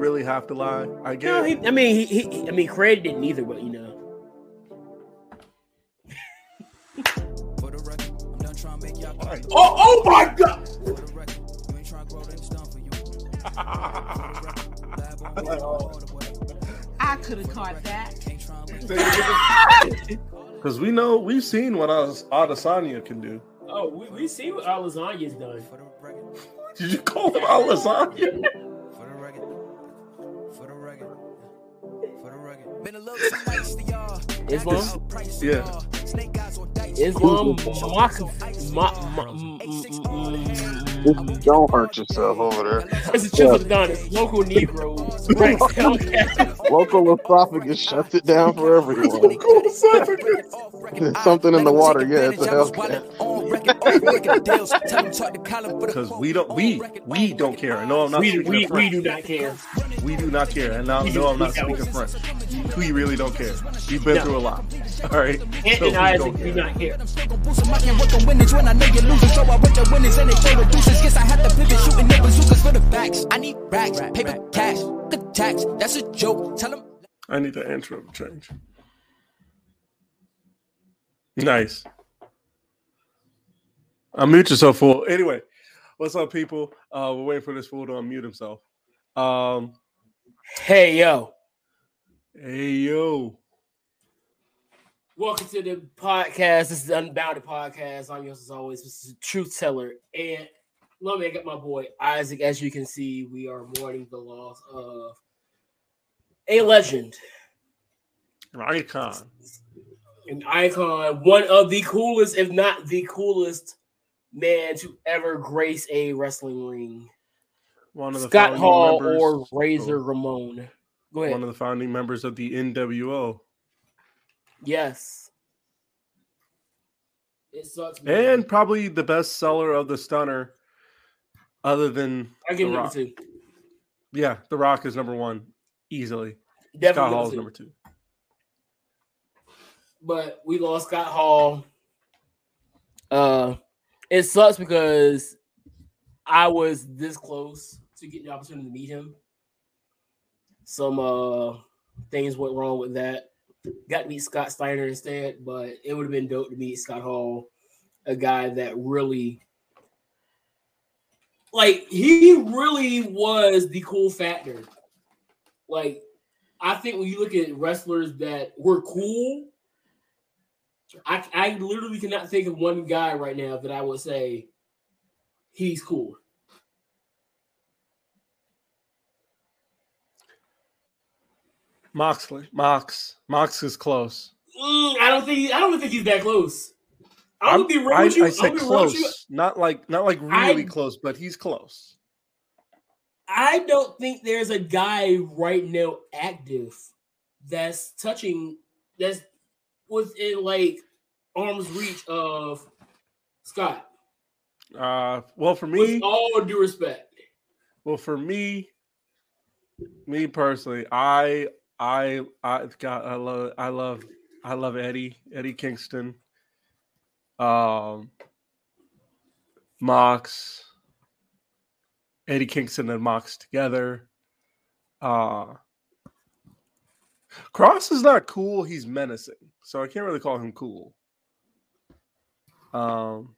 Did he really have to lie? I guess. No, he, I mean, he, he, I mean, Craig didn't either, but you know. Oh, oh my god! I could have caught that. Because we know we've seen what As- Adesanya can do. Oh, we, we see what our lasagna's done. Did you call him Adesanya? Islam, yeah. Islam, Mock, Mock, Mock, Don't hurt yourself over there. It's a chill done. It's local Negroes. Right. Hellcat. Local esophagus shuts it down for everyone. Something in the water, yeah, it's a Hellcat. Because we don't we we don't care. I know I'm not We, speaking we, of we do not care. We do not care. And now We no, I'm not speaking don't. French. We really, really don't care. We've been No. through a lot. All right. Ant So and we Isaac don't do care. not care. I can't work on winners when I know you're losing, so I went to winners and they throw reducers. Guess I had to pivot, shooting the bazookas for the backs. I need racks, paper, cash, good tax. That's a joke. Tell them. I need the intro to change. Nice. Unmute yourself, fool. Anyway, what's up, people? Uh, we're waiting for this fool to unmute himself. Um, Hey, yo. hey yo, Welcome to the podcast. This is the Unbounded Podcast. I'm yours as always, This is Truth Teller. And let me get my boy Isaac. As you can see, we are mourning the loss of a legend, an icon. an icon, one of the coolest, if not the coolest man to ever grace a wrestling ring. One of the Scott founding Hall members- or Razor Ramon. Go ahead. one of the founding members of the NWO, yes. It sucks. man. and probably the best seller of the stunner, other than I give number two. Yeah, The Rock is number one easily. Definitely Scott Hall is number two. but we lost Scott Hall. Uh, it sucks because I was this close to getting the opportunity to meet him. Some uh things went wrong with that. Got to meet Scott Steiner instead, but it would have been dope to meet Scott Hall, a guy that really like he really was the cool factor. Like, I think when you look at wrestlers that were cool, I, I literally cannot think of one guy right now that I would say he's cool. Moxley, Mox, Mox is close. Mm, I don't think he- I don't think he's that close. I would be wrong I, with you. I I'm said gonna be real with close, not like not like really I- close, but he's close. I don't think there's a guy right now active that's touching that's within like arm's reach of Scott. Uh, well, for With me, all due respect. well, for me, me personally, I, I, I, God, I love, I love, I love Eddie, Eddie Kingston, um, Mox, Eddie Kingston and Mox together. Uh, Cross is not cool. He's menacing, so I can't really call him cool. Um,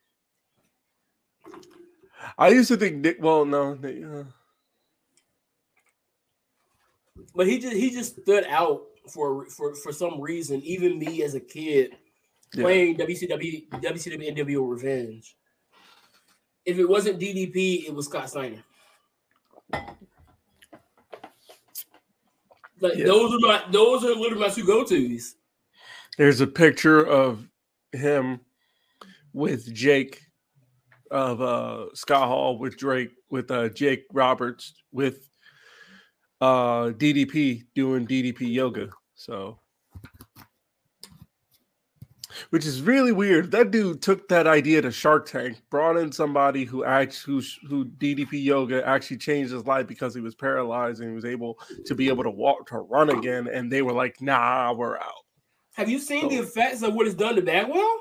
I used to think Nick. Well, no, Nick, uh, But he just he just stood out for for for some reason. Even me as a kid Yeah. playing WCW WCW NWO Revenge. If it wasn't DDP, it was Scott Steiner. Like Yeah. those are my those are literally my two go tos. There's a picture of him with Jake of uh Scott Hall with Drake with uh Jake Roberts with uh DDP doing DDP yoga. So which is really weird. That dude took that idea to Shark Tank, brought in somebody who actually who, who DDP yoga actually changed his life because he was paralyzed and he was able to be able to walk to run again. And they were like, "Nah, we're out." Have you seen the effects of what it's done to Bagwell?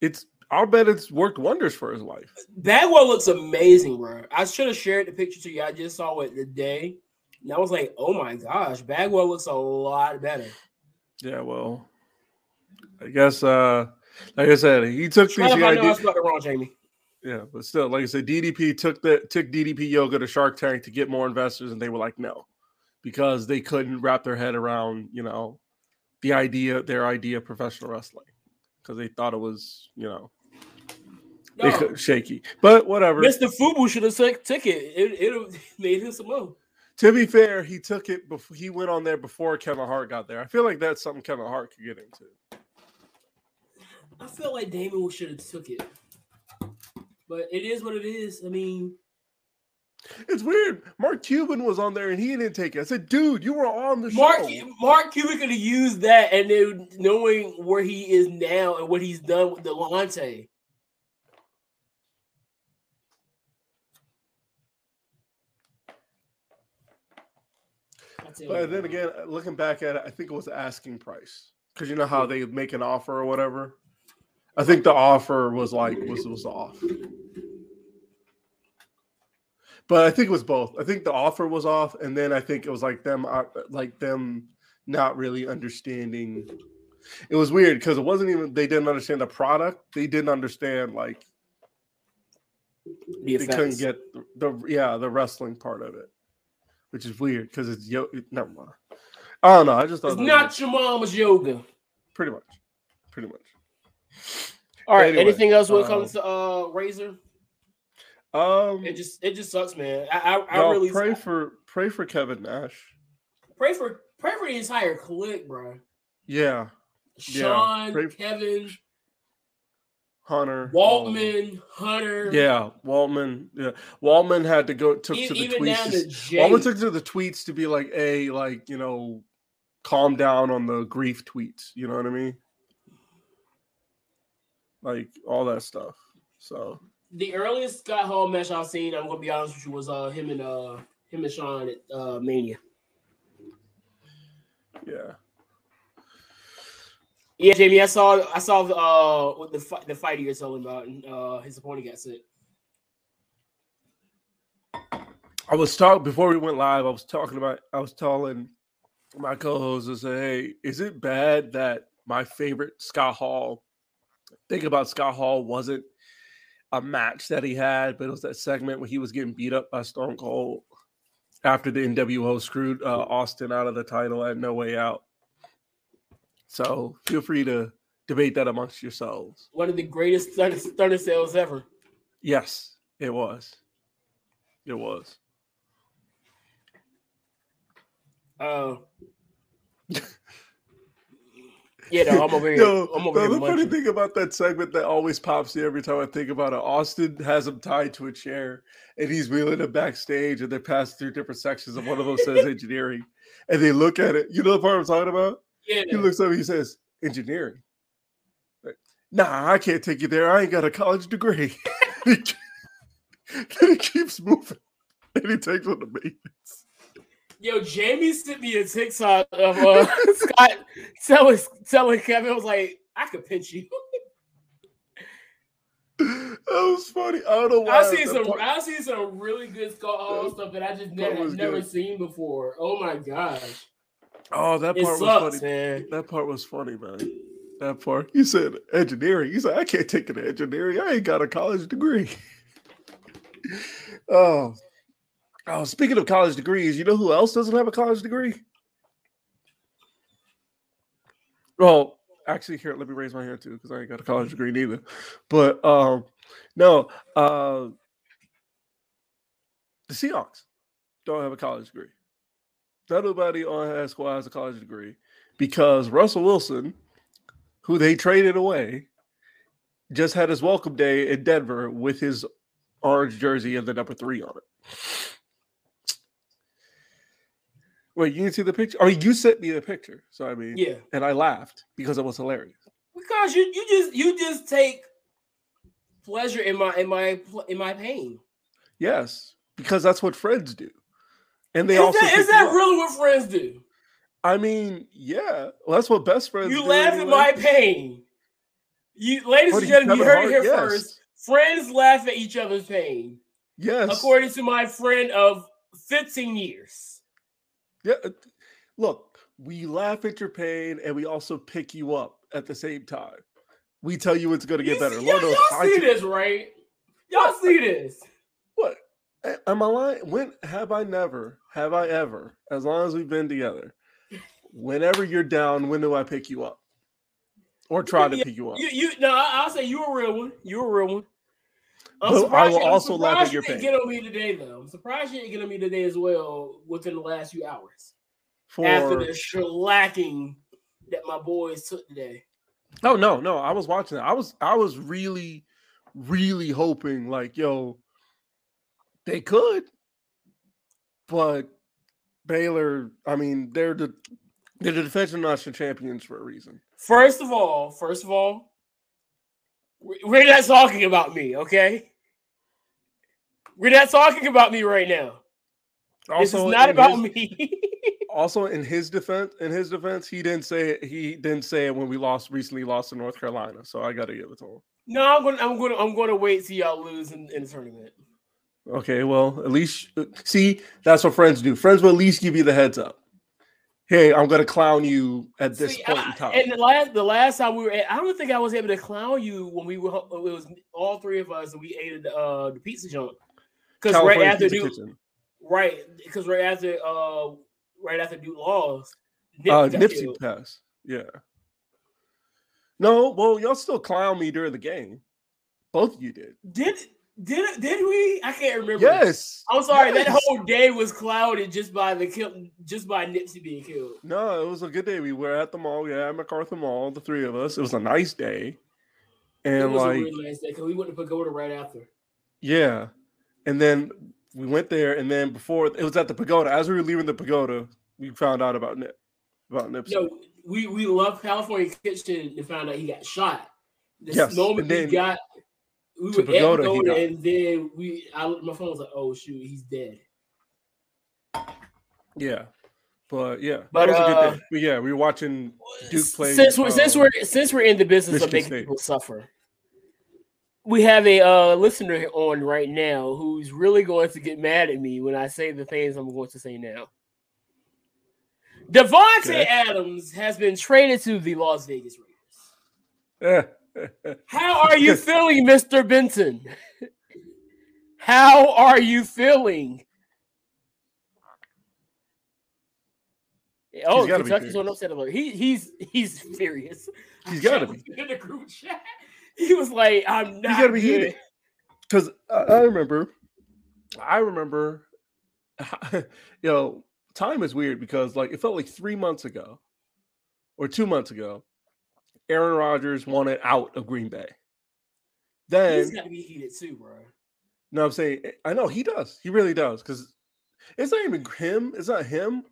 It's I'll bet it's worked wonders for his life. Bagwell looks amazing, bro. I should have shared the picture to you. I just saw it today. And I was like, oh my gosh, Bagwell looks a lot better. Yeah, well, I guess uh like I said, he took Shut these up, I know I spelled it wrong, Jamie. Yeah, but still, like I said, DDP took the took DDP yoga to Shark Tank to get more investors, and they were like, no, because they couldn't wrap their head around, you know, the idea, their idea of professional wrestling, because they thought it was, you know, they could, shaky. But whatever. Mr. Fubu should have took, took it. It it made him some more. To be fair, he took it before he went on there before Kevin Hart got there. I feel like that's something Kevin Hart could get into. I feel like Daymond should have took it. But it is what it is. I mean, It's weird. Mark Cuban was on there and he didn't take it. I said, dude, you were on the Mark show. Mark Cuban could have used that and then knowing where he is now and what he's done with Delonte. But then again, looking back at it, I think it was asking price because you know how they make an offer or whatever. I think the offer was like was was off. But I think it was both. I think the offer was off, and then I think it was like them, uh, like them, not really understanding. It was weird because it wasn't even they didn't understand the product. They didn't understand like The they couldn't get the, the yeah the wrestling part of it, which is weird because it's yo. It, never mind. I don't know. I just thought It's that was not your mama's yoga. pretty much, pretty much. All right. Anyway, anything else when it um, comes to uh Razor? Um, It just it just sucks, man. I I, I really pray for pray for Kevin Nash. pray for pray for the entire clique, bro. Yeah, Yeah, Shawn, pray- Kevin, Hunter, Waltman, Hunter. yeah, Waltman. Yeah, Waltman had to go took e- to the even tweets. to Waltman took to the tweets to be like, "Hey, like you know, calm down on the grief tweets." You know what I mean? Like all that stuff. So the earliest Scott Hall match I've seen, I'm gonna be honest with you, was uh him and uh him and Shawn at uh Mania. yeah, Yeah, Jamie, I saw I saw the uh what the fight the fight you're telling about, and uh his opponent got sick. I was talking before we went live. I was talking about. I was telling my co-host and say, "Hey, is it bad that my favorite Scott Hall thing about Scott Hall wasn't a match that he had, but it was that segment where he was getting beat up by Stone Cold after the NWO screwed uh, Austin out of the title at No Way Out." So feel free to debate that amongst yourselves. One of the greatest thunder, sales ever. Yes, it was. It was. Uh Yeah, no, I'm over here. No, I'm over here the funny thing about that segment that always pops in every time I think about it, Austin has him tied to a chair and he's wheeling him backstage and they're passing through different sections and one of them says engineering. And they look at it. You know the part I'm talking about? Yeah, He looks up and he says, engineering. Like, nah, I can't take you there. I ain't got a college degree. then he keeps moving. And he takes on the maintenance. Yo, Jamie sent me a TikTok of uh, Scott telling telling Kevin, I was like, I could pinch you. That was funny. I don't know why. I've seen some part- I've seen some really good Scott Hall stuff that I just never never good. seen before. Oh my gosh. oh, that part was funny. man. That part was funny, man. That part. He said engineering. He said, I can't take an engineering. I ain't got a college degree. oh. Oh, speaking of college degrees, you know who else doesn't have a college degree? Well, actually, here, let me raise my hand too, because I ain't got a college degree neither. But um, no, uh the Seahawks don't have a college degree. Not nobody on that squad has a college degree because Russell Wilson, who they traded away, just had his welcome day in Denver with his orange jersey and the number three on it. Wait, you didn't see the picture? I mean, you sent me the picture, so I mean, Yeah. and I laughed because it was hilarious. Because you you just you just take pleasure in my in my in my pain. Yes, because that's what friends do, and they Is also that, is that really what friends do? I mean, yeah, well, that's what best friends. Do. You do laugh at anyway. my pain. You, ladies and gentlemen, you heard it here yes. first. Friends laugh at each other's pain, Yes, according to my friend of 15 years. Yeah. uh, Look, we laugh at your pain and we also pick you up at the same time. We tell you it's going to get You better. see- Lord y'all, knows y'all I see this, right? Y'all see this. What? Am I lying? When have I never? Have I ever? As long as we've been together, whenever you're down, when do I pick you up? Or try to pick you up? You, you, no, I- I'll say you're a real one. You're a real one. I'm But I surprised will also laugh at surprised your you didn't pain. Get on me today, though. I'm surprised you didn't get on me today as well within the last few hours For after the shellacking that my boys took today. oh no, no, I was watching it. I was I was really, really hoping like, yo, they could, but Baylor, I mean, they're the they're the defensive national champions for a reason. First of all, first of all, we're not talking about me, okay? We're not talking about me right now. this is not about his- me. also in his defense in his defense he didn't say it he didn't say it when we lost recently lost to north carolina so i gotta give it to him no, I'm gonna, I'm gonna, I'm gonna wait till y'all lose in, in the tournament. okay well at least uh, see that's what friends do friends will at least give you the heads up hey i'm gonna clown you at this See, point I- in time And the last, the last time we were, at, I don't think I was able to clown you when we were. It was all three of us, and we ate the, uh, the pizza joint. Because right after Duke, Kitchen. right? Because right after, uh, right after Duke lost, Nip uh nipsey killed. pass yeah no well y'all still clown me during the game both of you did Did did did we? I can't remember. yes I'm sorry. That whole day was clouded just by the kill, just by Nipsey being killed. No, it was a good day. We were at the mall, yeah, at MacArthur Mall, the three of us. It was a nice day. it And was like, a really nice day because we went to Pagoda right after. yeah. And then we went there, and then before it was at the pagoda. As we were leaving the pagoda, we found out about Nip, about Nipsey. No, we we love California Kitchen and found out he got shot. The Yes, moment then we got, we to were Pagoda, at Pagoda, and then we, I, my phone was like, "Oh shoot, he's dead." Yeah, but yeah, But, that was a uh. But yeah, we were watching Duke play. Since we're since um, we're since we're in the business of making State. people suffer, we have a uh, listener on right now who's really going to get mad at me when I say the things I'm going to say now. Davante Okay. Adams has been traded to the Las Vegas Raiders. eh, How are you feeling, Mr. Benson? How are you feeling? Oh, Kentucky's on upset alert. He he's he's furious. He's gotta be. in the group chat. He was like, "I'm not." He's gotta be good." heated. because I, I remember, I remember, you know, time is weird because like it felt like three months ago or two months ago, Aaron Rodgers wanted out of Green Bay. Then, He's got to be heated too, bro. no, I'm saying eh, I know he does. He really does because it's not even him. It's not him.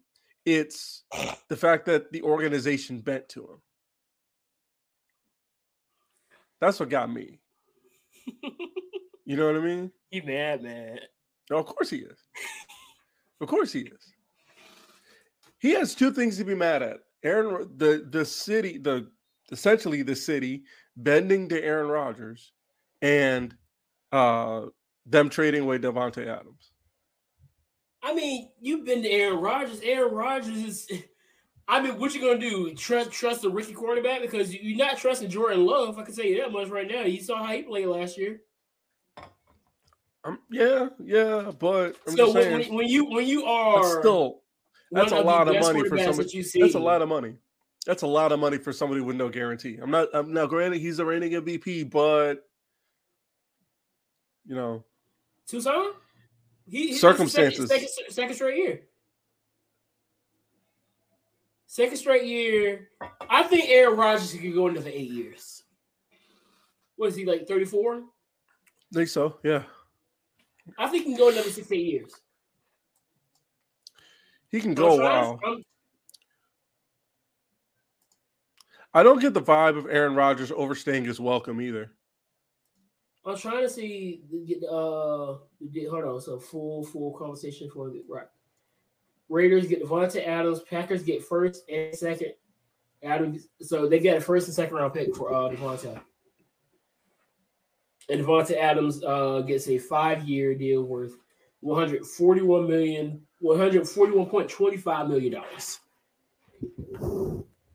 It's the fact that the organization bent to him. That's what got me. You know what I mean? he mad, man. No, of course he is. of course he is. He has two things to be mad at. Aaron, the the city, the essentially the city bending to Aaron Rodgers, and uh them trading away Davante Adams. I mean, you've been to Aaron Rodgers. Aaron Rodgers is. I mean, what you gonna do? Trust trust the rookie quarterback because you- you're not trusting Jordan Love. I can tell you that much right now. You saw how he played last year. Um, yeah, yeah, but I'm so when, when, you when you are that's still that's a lot of money for somebody. that you see, That's a lot of money. That's a lot of money for somebody with no guarantee. I'm not. I'm now granted he's a reigning MVP, but you know, Tucson. He, he Circumstances. Second, second, second straight year. Second straight year. I think Aaron Rodgers could go another eight years. What is he like? Thirty four. think so. Yeah. I think he can go another six eight years. He can I'm go a trying- while. I'm- I don't get the vibe of Aaron Rodgers overstaying his welcome either. I'm trying to see uh hold on. So full full conversation for the right. Raiders get Davante Adams. Packers get first and second. Adams. So they get a first and second round pick for uh Davante. And Davante Adams uh gets a five year deal worth 141 million, 141.25 million dollars.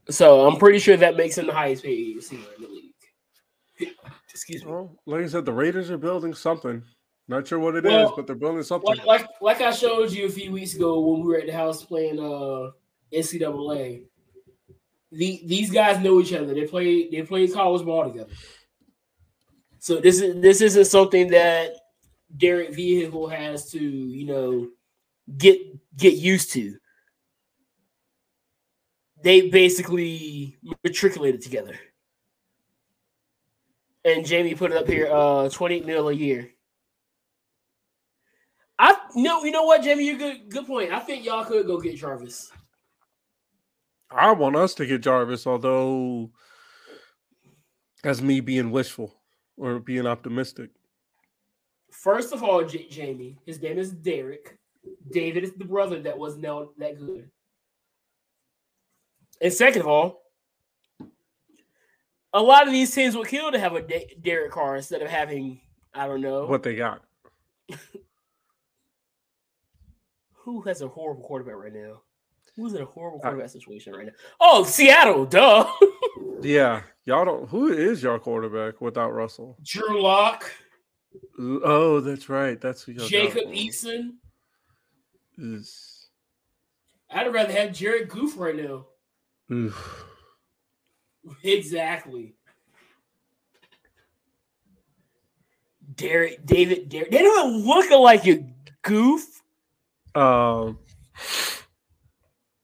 So I'm pretty sure that makes him the highest paid receiver in the league. Excuse me. Well, like I said, the Raiders are building something. Not sure what it is, Well, but they're building something. Like, like like I showed you a few weeks ago when we were at the house playing uh NCAA. The, these guys know each other. They play they play college ball together. So this is this isn't something that Derek Vehicle has to you know get get used to. They basically matriculated together. And Jamie put it up here, uh, 28 mil a year. I no, you know what, Jamie, you good good point. I think y'all could go get Jarvis. I want us to get Jarvis, although as me being wishful or being optimistic. First of all, J- Jamie, his name is Derek. David is the brother that wasn't that that good. And second of all, a lot of these teams would kill to have a De- Derek Carr instead of having I don't know What they got. who has a horrible quarterback right now. Who's in a horrible I- quarterback situation right now? Oh, Seattle, duh. Yeah. Y'all don't who is your quarterback without Russell? Drew Lock, Oh, that's right. That's who y'all Jacob. Eason. Is- I'd rather have Jared Goof right now. Oof. Exactly. Derek, David, Derek. They don't look like you, goof. Um,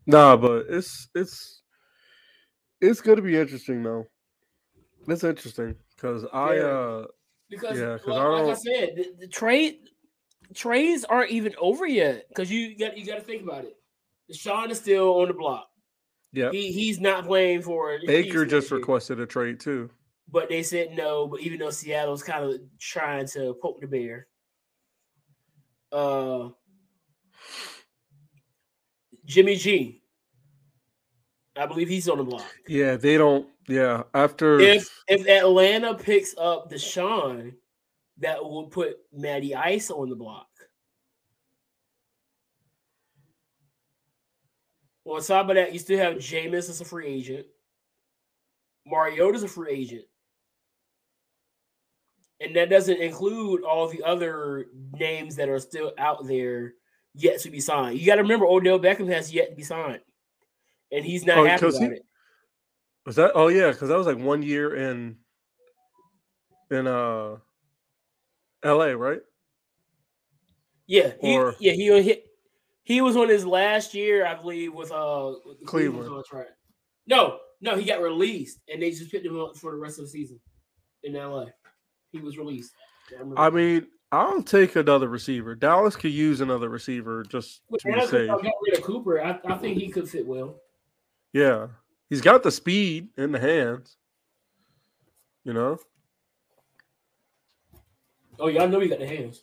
nah, but it's it's it's going to be interesting though. It's interesting because I Yeah. uh Because, Yeah, like, I like I said, the, the trade trades aren't even over yet. Because you got you got to think about it. Deshaun is still on the block. Yeah. He he's not playing for Baker he's- just requested a trade too. but they said no. But even though Seattle's kind of trying to poke the bear, uh, Jimmy G, I believe he's on the block. Yeah, they don't. Yeah, after If if Atlanta picks up Deshaun, that will put Matty Ice on the block. On top of that, you still have Jameis as a free agent. Mariota's a free agent. And that doesn't include all the other names that are still out there yet to be signed. You got to remember Odell Beckham has yet to be signed. And he's not Oh, happy about he- it. was that. Oh yeah, because that was like one year in in uh L.A. Right? Yeah, he, Or- yeah, he hit. He was on his last year, I believe, with uh with Cleveland. No, no, he got released, and they just picked him up for the rest of the season in LA. He was released. I, I mean, I'll take another receiver. Dallas could use another receiver just But to be safe. got rid of Cooper. I, I think he could fit well. Yeah, he's got the speed in the hands. You know. Oh yeah, I know he got the hands.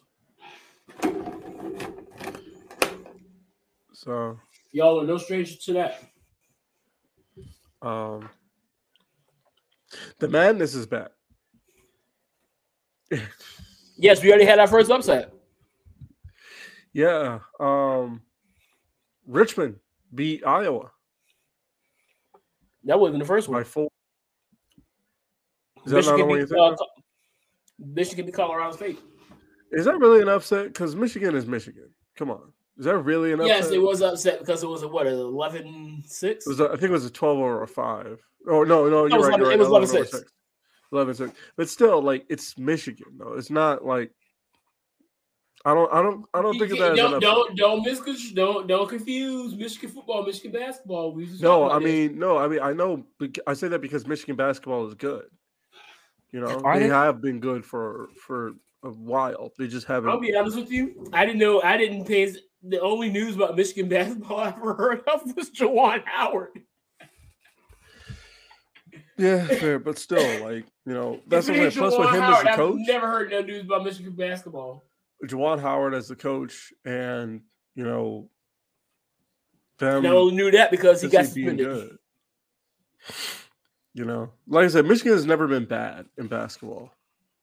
So Y'all are no stranger to that. um the madness is back. Yes, we already had our first upset. Yeah. Um Richmond beat Iowa That wasn't the first by one. four. Is that not the beat, uh, Michigan beat Colorado State. Is that really an upset? Because Michigan is Michigan. Come on. Is that really an upset? Yes, it was upset because it was a what, a 11 6? It was a, I think it was a 12 or a 5. Oh, no, no, you're right. 11 You're it was 11 11-6. 6. 11 6. But still, like, it's Michigan, though. It's not like. I don't, I don't, I don't think of that as an don't, upset. don't don't mis- don't don't confuse Michigan football, Michigan basketball. No, I about this. mean, no, I mean, I know. I say that because Michigan basketball is good. You know, Are they they? have been good for for a while. They just haven't. I'll be honest with you. I didn't know. I didn't pay. The only news about Michigan basketball I ever heard of was Juwan Howard. Yeah, fair, but still, like you know, that's the what it I'm ain't saying. Plus, with him Howard, as the I've coach, never heard no news about Michigan basketball. Juwan Howard as the coach, and you know, them No, knew that because he got suspended. You know, like I said, Michigan has never been bad in basketball.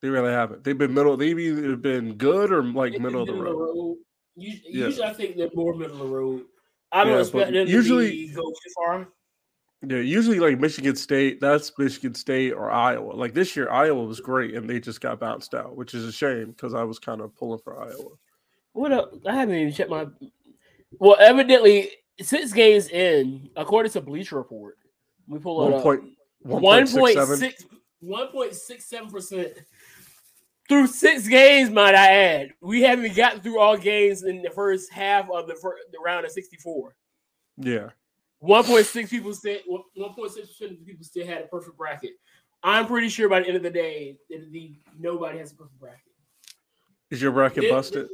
They really haven't. They've been middle. They've either been good or like middle of the road. Usually, Yeah. usually I think they're more middle of the road. I don't Yeah, expect them to usually- be, go too far. Yeah, usually like Michigan State, that's Michigan State or Iowa. Like this year, Iowa was great and they just got bounced out, which is a shame because I was kind of pulling for Iowa. What up? I haven't even checked my. Well, evidently, six games in, according to Bleacher Report, we pull it One up. point One one point point six. six, one point six seven percent through six games. Might I add, we haven't gotten through all games in the first half of the, fir- the round of sixty-four. Yeah. One point six people said one point six percent of the people still had a perfect bracket. I'm pretty sure by the end of the day, that the nobody has a perfect bracket. Is your bracket busted?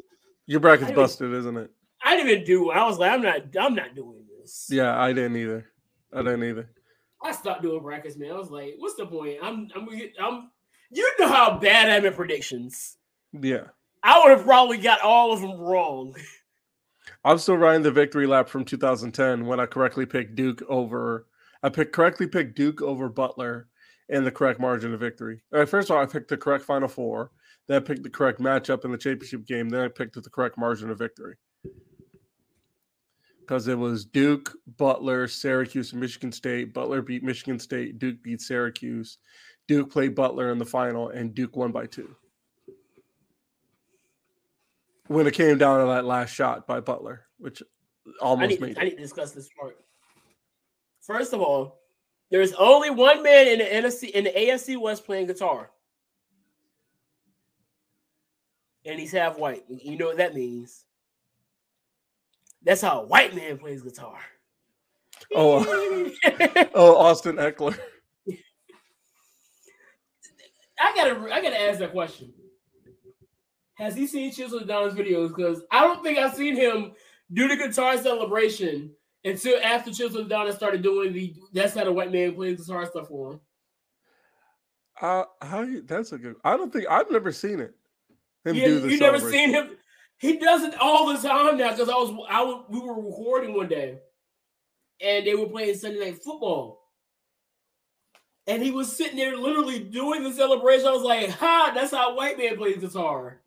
Your bracket's busted, isn't it? I didn't even do it. I was like, I'm not, I'm not doing this. Yeah, I didn't either. I didn't either. I stopped doing brackets, man. I was like, what's the point? I'm, I'm, I'm. You know how bad I am at predictions. Yeah. I would have probably got all of them wrong. I'm still riding the victory lap from 2010 when I correctly picked Duke over. I picked correctly picked Duke over Butler in the correct margin of victory. All right, first of all, I picked the correct Final Four. Then I picked the correct matchup in the championship game. Then I picked the correct margin of victory because it was Duke, Butler, Syracuse, and Michigan State. Butler beat Michigan State. Duke beat Syracuse. Duke played Butler in the final, and Duke won by two. When it came down to that last shot by Butler, which I almost need, made I need to discuss this part. First of all, there's only one man in the NFC in the AFC West playing guitar, and he's half white. You know what that means? That's how a white man plays guitar. Oh, oh, Austin Ekeler. I gotta, I gotta ask that question. Has he seen Chisel Don's videos? Because I don't think I've seen him do the guitar celebration until after Chisel Donna started doing the "That's how the white man plays guitar" stuff for him. Uh, how you, that's a good. I don't think I've never seen it. Him Yeah, do the you never seen him. He does it all the time now because I was, I was, we were recording one day, and they were playing Sunday night football, and he was sitting there literally doing the celebration. I was like, "Ha! That's how a white man plays guitar."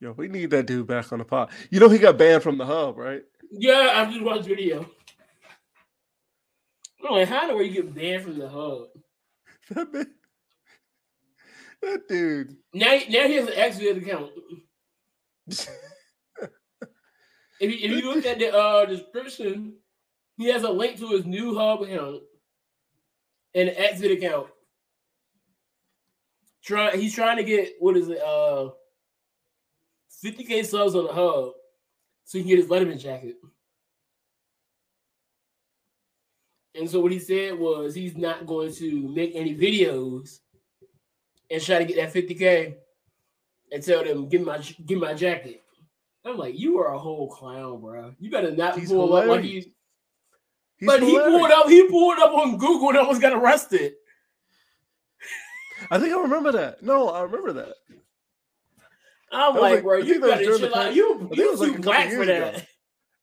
Yo, we need that dude back on the pod. You know he got banned from the hub, right? Yeah, I just watched video. I'm like, how do you get banned from the hub? That man, that dude. Now, now he has an accident account. If you, if you look at the uh, description, he has a link to his new hub account an exit account. Try, he's trying to get what is it? Uh, 50k subs on the hub, so he can get his Letterman jacket. And so what he said was he's not going to make any videos and try to get that 50k and tell them get my get my jacket. I'm like, you are a whole clown, bro. You better not He's pull up like hilarious. you. He's but he pulled up. He pulled up on Google and almost got arrested. I think I remember that. No, I remember that. I'm That like, like- bro, you the chill out. You I think it you was like too black for that. ago.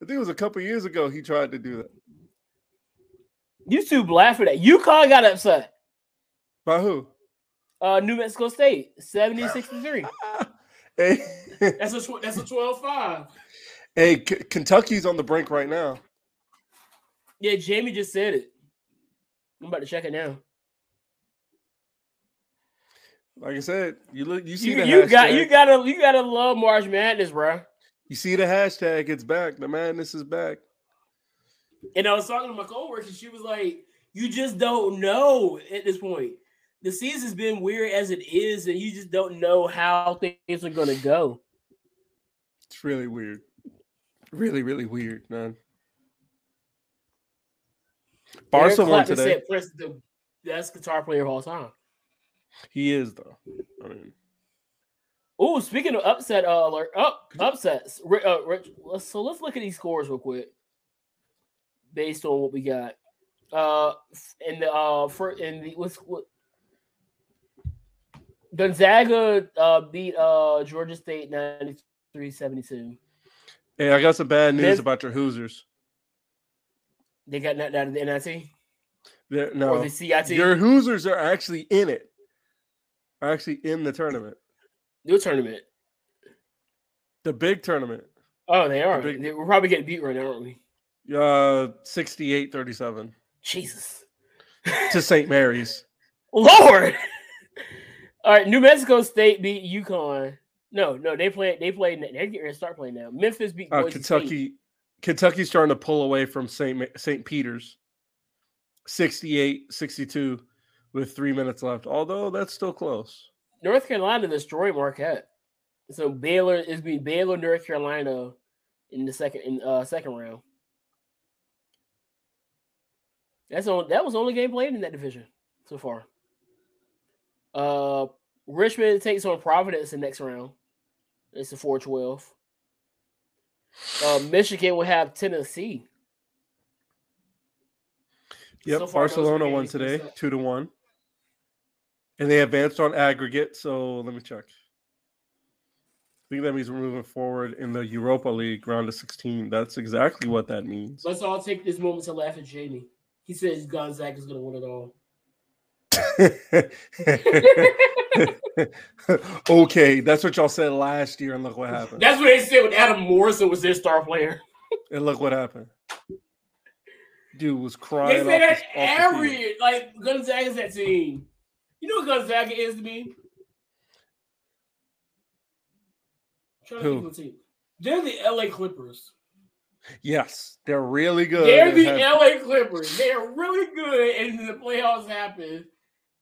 I think it was a couple years ago he tried to do that. You too black for that. UConn got upset. By who? Uh, New Mexico State, 70-63. Hey, That's a tw- that's a 12-5. hey, K- Kentucky's on the brink right now. Yeah, Jamie just said it. I'm about to check it now. Like I said, you look, you see You, the you hashtag. got you gotta you gotta love March Madness, bro. You see the hashtag. It's back. The madness is back. And I was talking to my coworker, and she was like, "You just don't know at this point. The season's been weird as it is, and you just don't know how things are gonna go." It's really weird. Really, really weird, man. Barca won today. said the best guitar player of all time. He is though. I mean, Oh, speaking of upset uh, alert, up upsets. Uh, Rich, so let's look at these scores real quick, based on what we got. Uh, in the uh, for in the what's what Gonzaga uh beat uh Georgia State 93-72. hey, I got some bad news about your Hoosiers. They got knocked out of the NIT They're- or no, the CIT. your Hoosiers are actually in it. Are actually in the tournament. New tournament. The big tournament. Oh, they are. big- We're probably getting beat right now, aren't we? Uh 68-37 Jesus. to St. Mary's. Lord. All right, New Mexico State beat UConn. No, no, they play. They play. They're getting ready to start playing now. Memphis beat Uh, Boise State. Kentucky Kentucky's starting to pull away from St. St. Peter's. 68-62 with 3 minutes left. Although that's still close. North Carolina destroyed Marquette. So Baylor is being Baylor, North Carolina in the second in uh second round. That's on that was the only game played in that division so far. Uh Richmond takes on Providence in the next round. It's a 4-12. Uh Michigan will have Tennessee. Yep, So far, Barcelona won today, 2 to 1. And they advanced on aggregate, so let me check. I think that means we're moving forward in the Europa League round of 16. That's exactly what that means. Let's all take this moment to laugh at Jamie. He says Gonzaga is going to win it all. okay, that's what y'all said last year, and look what happened. That's what they said when Adam Morrison was their star player. And look what happened. Dude was crying. They say that the- every. Like Gonzaga's that team. You know what Gonzaga is to me? I'm trying to Who? think of the team. They're the LA Clippers. Yes, they're really good. They're the have- LA Clippers. They are really good, and the playoffs happen.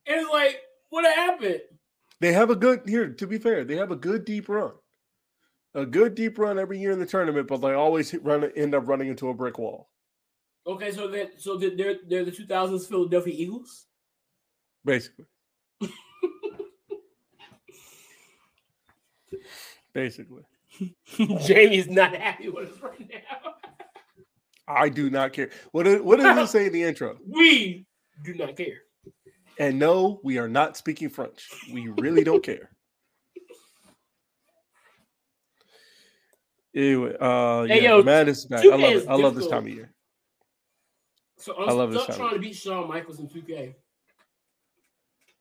And it's like, what happened? They have a good here. To be fair, they have a good deep run, a good deep run every year in the tournament, but they always run end up running into a brick wall. Okay, so that so they're they're, they're the 2000s Philadelphia Eagles. Basically, basically, Jamie's not happy with us right now. I do not care. What did, what does it say in the intro? We do not care. And no, we are not speaking French. We really don't care. Anyway, uh, Hey, yeah, yo, Madness is back. I love it. I love this time of year. So I'm I love this stuck trying to beat Shawn Michaels in 2K.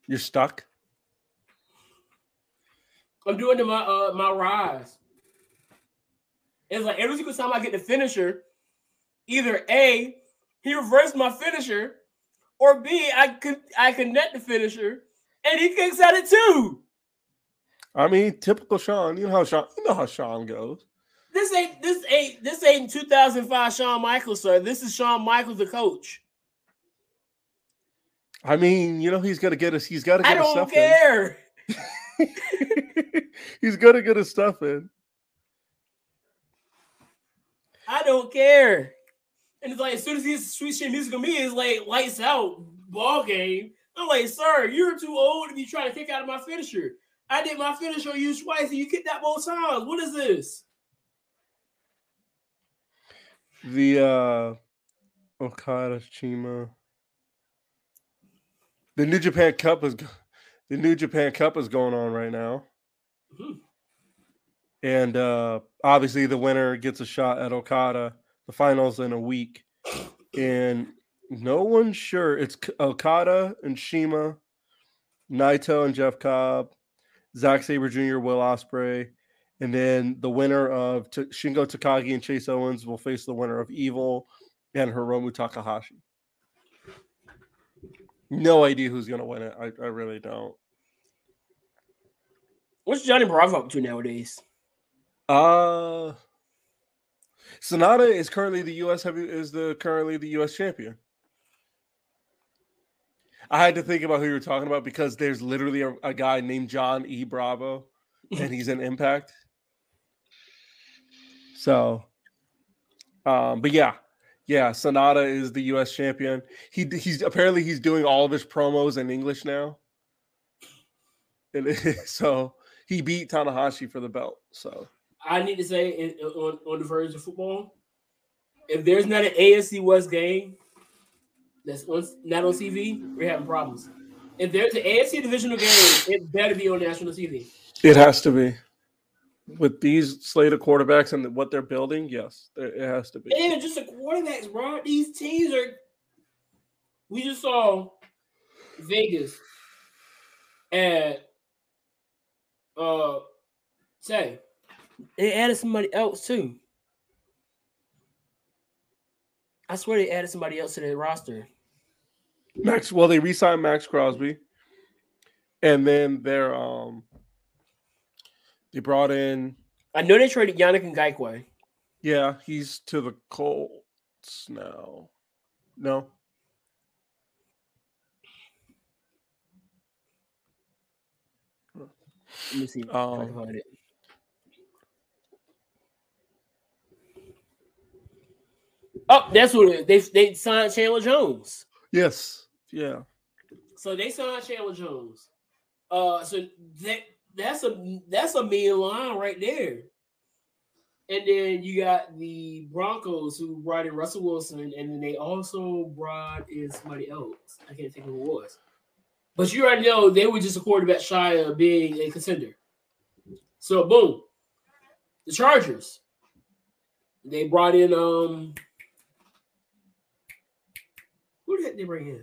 You're stuck. I'm doing the, my uh my rise. It's like every single time I get the finisher, either A, he reversed my finisher, or B, I could I connect the finisher and he kicks at it too. I mean, typical Shawn. You know how Shawn. You know how Shawn goes. This ain't this ain't this ain't 2005 Shawn Michaels, sir. This is Shawn Michaels, the coach. I mean, you know, he's gonna get us. He's got to get I don't stuff care. in. he's gonna get his stuff in. I don't care. And it's like as soon as he's sweet chin music on me, it's like lights out ball game. I'm like, sir, you're too old to be trying to kick out of my finisher. I did my finisher on you twice, and you kicked that both times. What is this? The uh Okada Chima. The New Japan Cup is the New Japan Cup is going on right now. Mhm. And uh obviously the winner gets a shot at Okada. The finals in a week. And no one's sure. It's Okada and Shima, Naito and Jeff Cobb, Zack Sabre Jr., Will Ospreay, and then the winner of T- Shingo Takagi and Chase Owens will face the winner of Evil and Hiromu Takahashi. No idea who's going to win it. I, I really don't. What's Johnny Bravo up to nowadays? Uh Sonata is currently the US heavy is the currently the US champion. I had to think about who you were talking about because there's literally a, a guy named John E. Bravo and he's in Impact. So um but yeah. Yeah, Sonata is the US champion. He he's apparently he's doing all of his promos in English now. And so he beat Tanahashi for the belt. So I need to say in, on, on the verge of football, if there's not an AFC West game that's on, not on TV, we're having problems. If there's an AFC divisional game, it better be on national TV. It has to be. With these slate of quarterbacks and what they're building, yes, it has to be. And just the quarterbacks, bro. These teams are. We just saw Vegas at uh say They added somebody else too. I swear they added somebody else to their roster. Max. Well, they re-signed Maxx Crosby, and then they're um they brought in I know they traded Yannick Ngakoue. yeah he's to the Colts now. No, Let me see if I Um, can find it. Oh, that's what it is. They they signed Chandler Jones. yes, yeah. So they signed Chandler Jones. Uh, so that that's a that's a mean line right there. And then you got the Broncos who brought in Russell Wilson, and then they also brought in somebody else. I can't think of who it was. But you already know they were just a quarterback shy of being a contender. So boom, the Chargers. They brought in um. Who heck they bring in?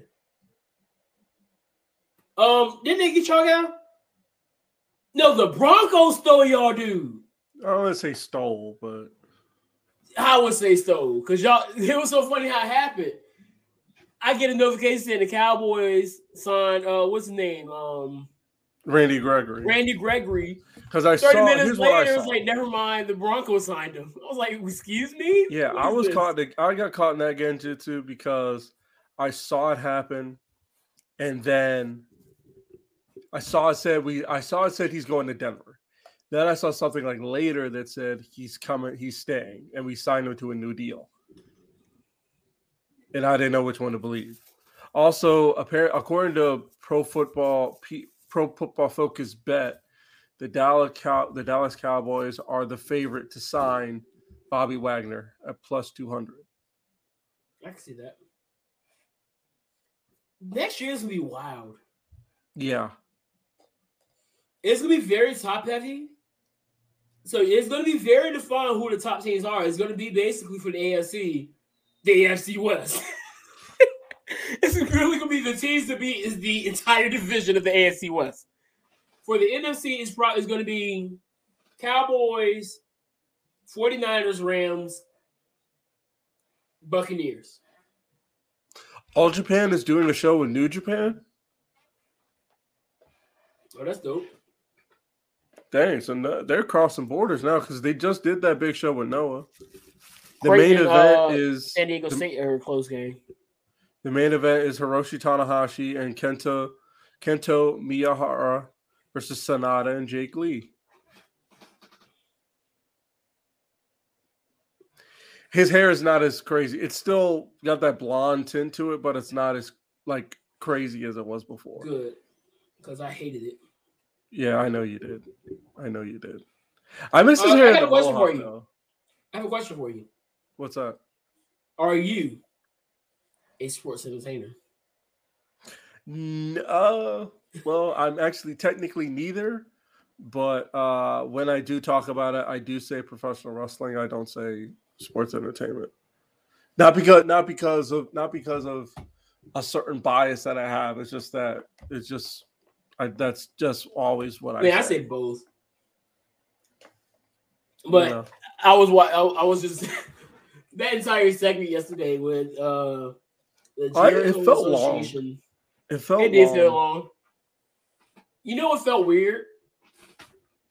Um, didn't they get y'all out? No, the Broncos stole y'all dude. I don't want to say stole, but I would say stole because y'all. It was so funny how it happened. I get a notification saying the Cowboys signed. Uh, what's his name? Um, Randy Gregory. Randy Gregory. Because I Thirty saw. minutes Here's what I later, it was like, never mind. The Broncos signed him. I was like, excuse me. Yeah, What I was this? caught. I got caught in that game too because I saw it happen, and then I saw it said we. I saw it said he's going to Denver. Then I saw something like later that said he's coming, he's staying, and we signed him to a new deal. And I didn't know which one to believe. Also, apparent according to Pro Football Pro Football Focus Bet, the Dallas Cow, the Dallas Cowboys are the favorite to sign Bobby Wagner at plus 200. I can see that. Next year's gonna be wild. Yeah. It's gonna be very top heavy. So it's gonna be very defined who the top teams are. It's gonna be basically for the AFC, the AFC West. it's really gonna be the teams to beat is the entire division of the AFC West. For the NFC, it's probably it's gonna be Cowboys, 49ers, Rams, Buccaneers. All Japan is doing a show with New Japan. Oh, that's dope. Dang, so no, they're crossing borders now because they just did that big show with Noah. The main Creighton, event uh, is San Diego the, State or close game. the main event is Hiroshi Tanahashi and Kento Kento Miyahara versus Sonata and Jake Lee. His hair is not as crazy. It's still got that blonde tint to it, but it's not as like crazy as it was before. Good, because I hated it. Yeah, I know you did. I know you did. I miss his Uh, I hair. in got a question for you. though. I have a question for you. What's up? Are you a sports entertainer? N- uh, well, I'm actually technically neither, but uh, when I do talk about it, I do say professional wrestling. I don't say sports entertainment. Not because, not because of, not because of a certain bias that I have. It's just that it's just, I, that's just always what I. Mean, I say. both. But know? I was wa- I, I was just that entire segment yesterday with uh the I- it felt long. It felt It did long. feel long. You know what felt weird?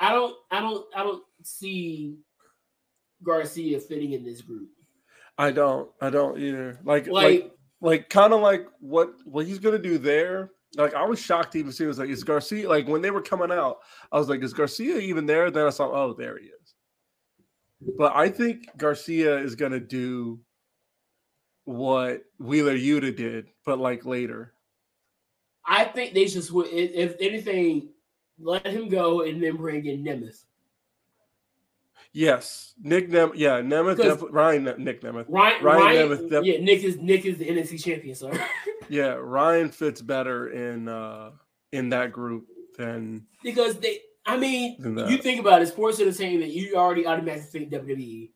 I don't I don't I don't see Garcia fitting in this group. I don't. I don't either. Like, like, Like, like, kind of like what what he's gonna do there. Like, I was shocked to even see. It was like, is Garcia like when they were coming out? I was like, is Garcia even there? Then I saw, oh, there he is. But I think Garcia is gonna do what Wheeler Yuta did, but like later. I think they just would if, if anything, let him go and then bring in Nemeth. Yes, Nick Nem. Yeah, Nemeth. Def- Ryan. Nick Nemeth. Ryan, Ryan Ryan, Nemeth def- yeah, Nick is Nick is the NFC champion, so Yeah, Ryan fits better in uh in that group than because they I mean, you think about it, sports entertainment, you already automatically think WWE.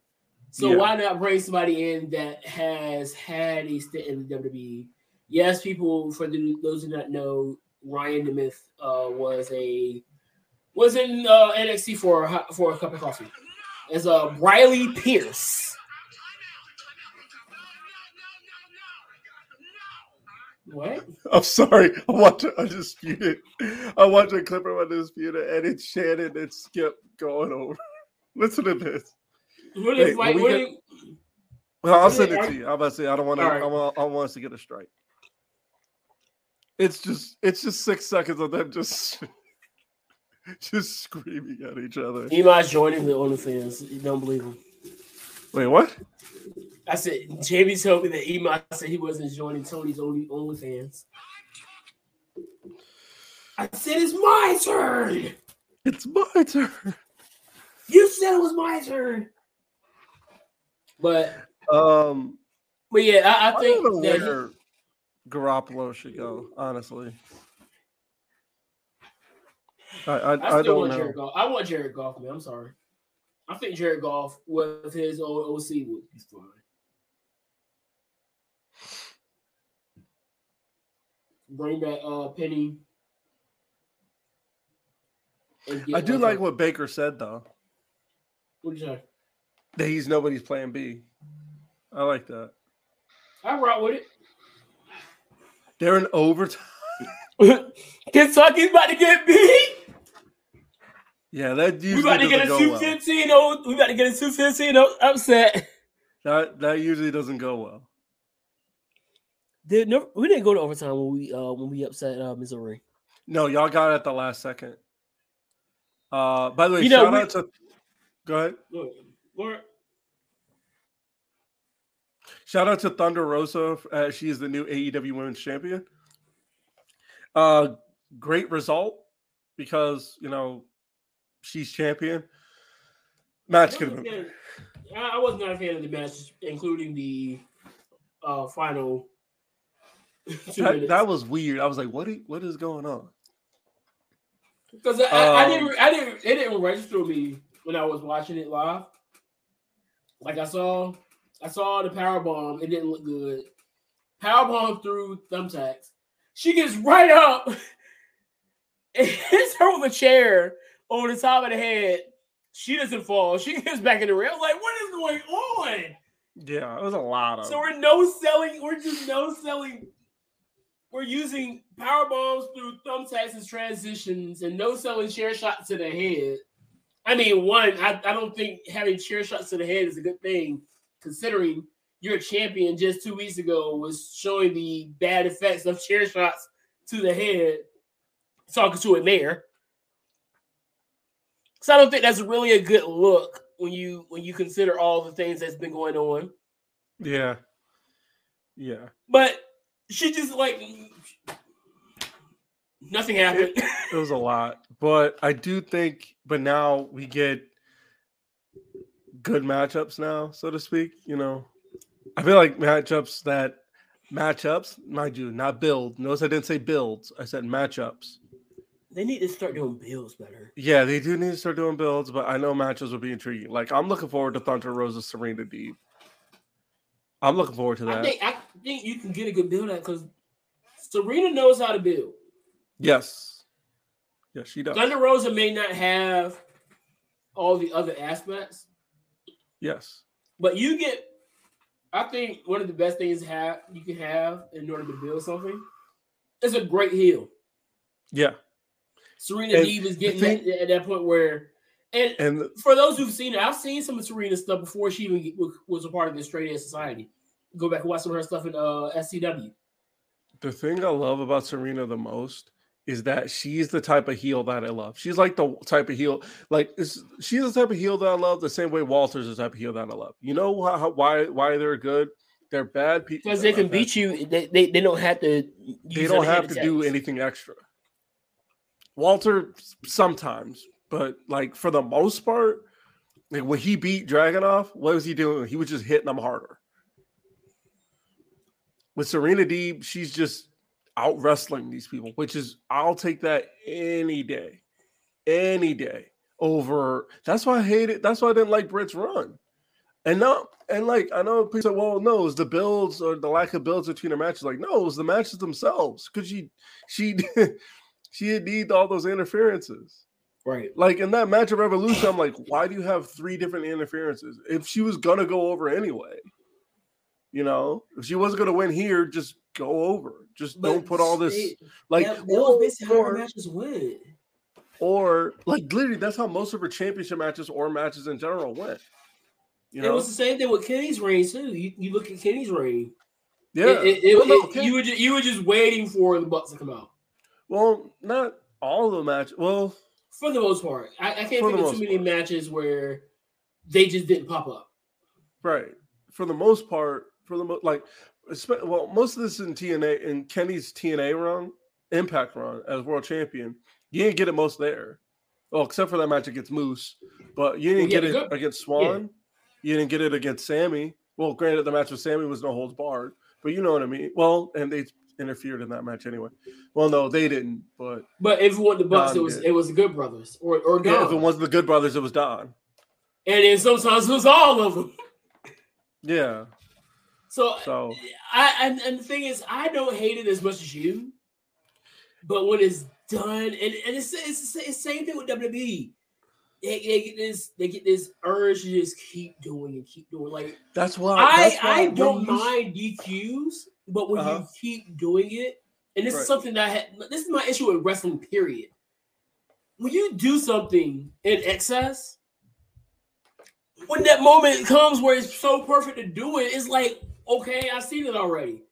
So Yeah. why not bring somebody in that has had a stint in the WWE? Yes, people for the, those who do not know, Ryan Nemeth uh, was a was in uh, NXT for for a cup of coffee. Is uh Riley Pierce. What? I'm sorry. I watched a Undisputed. I want to clip of Undisputed and it's Shannon and Skip going over. Listen to this. What is like? What get- is, Well, I'll send are- it to you. I'm about to say I don't want to. Right. I want. I want us to get a strike. It's just. It's just six seconds of them just. Just screaming at each other. Emi's joining the OnlyFans. You don't believe him. Wait, what? I said Jamie told me that Emi said he wasn't joining Tony's only OnlyFans. I said it's my turn. It's my turn. You said it was my turn. But Um, but yeah, I, I I think don't know that he- Garoppolo should go. Honestly, I I, I still don't want know. Jared Goff. I want Jared Goff, man. I'm sorry. I think Jared Goff with his old OC would be fine. Bring back uh Penny. I do like what Baker said though. what did you say? That he's nobody's plan B. I like that. I rock with it. They're in overtime. Kentucky's about to get beat. Yeah, that We usually about to doesn't get a go two well. fifteen. We about to get a two fifteen. Oh, upset. That that usually doesn't go well. Did no, we didn't go to overtime when we uh when we upset uh Missouri. No, y'all got it at the last second. Uh, by the way, You know, shout we- out to. Go ahead. Look, Lord, Shout out to Thunder Rosa. Uh, she is the new AEW Women's Champion. Uh, great result because you know she's champion. Match could have been. I was not a fan of the match, including the uh final. That, that was weird. I was like, what? i- What is going on? Because I, I, I Um, didn't, I didn't, it didn't register me when I was watching it live. Like I saw, I saw the power bomb. It didn't look good. Power bomb through thumbtacks. She gets right up and hits her with a chair over the top of the head. She doesn't fall. She gets back in the ring. I was like, what is going on? Yeah, it was a lot of. So we're no selling. We're just no selling. We're using power bombs through thumbtacks and transitions, and no selling chair shots to the head. I mean, one, I, I don't think having chair shots to the head is a good thing, considering your champion just two weeks ago was showing the bad effects of chair shots to the head, talking to a mayor. So I don't think that's really a good look when you when you consider all the things that's been going on. yeah, yeah. But she just like nothing happened. It was a lot, but I do think. But now we get good matchups now, so to speak. You know, I feel like matchups that matchups, mind you, not build. Notice I didn't say builds. I said matchups. They need to start doing builds better. Yeah, they do need to start doing builds, but I know matches will be intriguing. Like I'm looking forward to Thunder Rosa Serena Deeb. I'm looking forward to I that. think I think you can get a good build out because Serena knows how to build. yes, yes, she does. Thunder Rosa may not have all the other aspects, Yes, but you get. I think one of the best things have you can have in order to build something is a great heel. yeah, Serena And Deeb is getting thing- at that point where, and and for those who've seen it, I've seen some of Serena's stuff before she even was a part of the Straight Edge Society. Go back and watch some of her stuff in uh, SCW. the thing I love about Serena the most is that she's the type of heel that I love. She's like the type of heel, like she's the type of heel that I love. The same way Walter's the type of heel that I love. You know how, how- why why they're good? They're bad people Because they can beat you, they, they, they don't have to. They don't have to do anything extra. Walter sometimes, but like for the most part, like when he beat Dragunov, what was he doing? He was just hitting them harder. With Serena Deeb, she's just out wrestling these people, which is I'll take that any day, any day over. That's why I hate it. That's why I didn't like Britt's run. And no, and like I know people say, well, no, it's the builds or the lack of builds between the matches. Like, no, it was the matches themselves because she she she didn't need all those interferences. Right. Like in that match of Revolution, I'm like, why do you have three different interferences? If she was gonna go over anyway, you know, if she wasn't gonna win here, just go over. Just But don't put all this it- like that, that was or, basically how her matches went. or like literally that's how most of her championship matches or matches in general went. You know? it was the same thing with Kenny's reign too. You, you look at Kenny's reign. yeah. It, it, Well, no, Ken- you were just, you were just waiting for the Bucks to come out well, not all the match. Well, for the most part. I, I can't think of too many part. matches where they just didn't pop up. Right. For the most part, for the most like, well, most of this in TNA in Kenny's TNA run, Impact run as world champion, you didn't get it most there. Well, except for that match against Moose, but you didn't Yeah, get it against Swann. You didn't get it against Sami. Well, granted, the match with Sami was no holds barred, but you know what I mean. Well, and they interfered in that match anyway. Well, no, they didn't. But But if it wasn't the Bucks, Don it was did. it was the Good Brothers or or Don. yeah, if it wasn't the Good Brothers, it was Don. and then sometimes it was all of them. Yeah. So, So I and, and the thing is, I don't hate it as much as you, but when it's done, and, and it's it's the same thing with WWE. They, they get this they get this urge to just keep doing and keep doing. Like that's why I that's why I don't mind DQs, but when Uh-huh. you keep doing it, and this Right. is something that I had, this is my issue with wrestling. Period. When you do something in excess, when that moment comes where it's so perfect to do it, it's like okay, I've seen it already.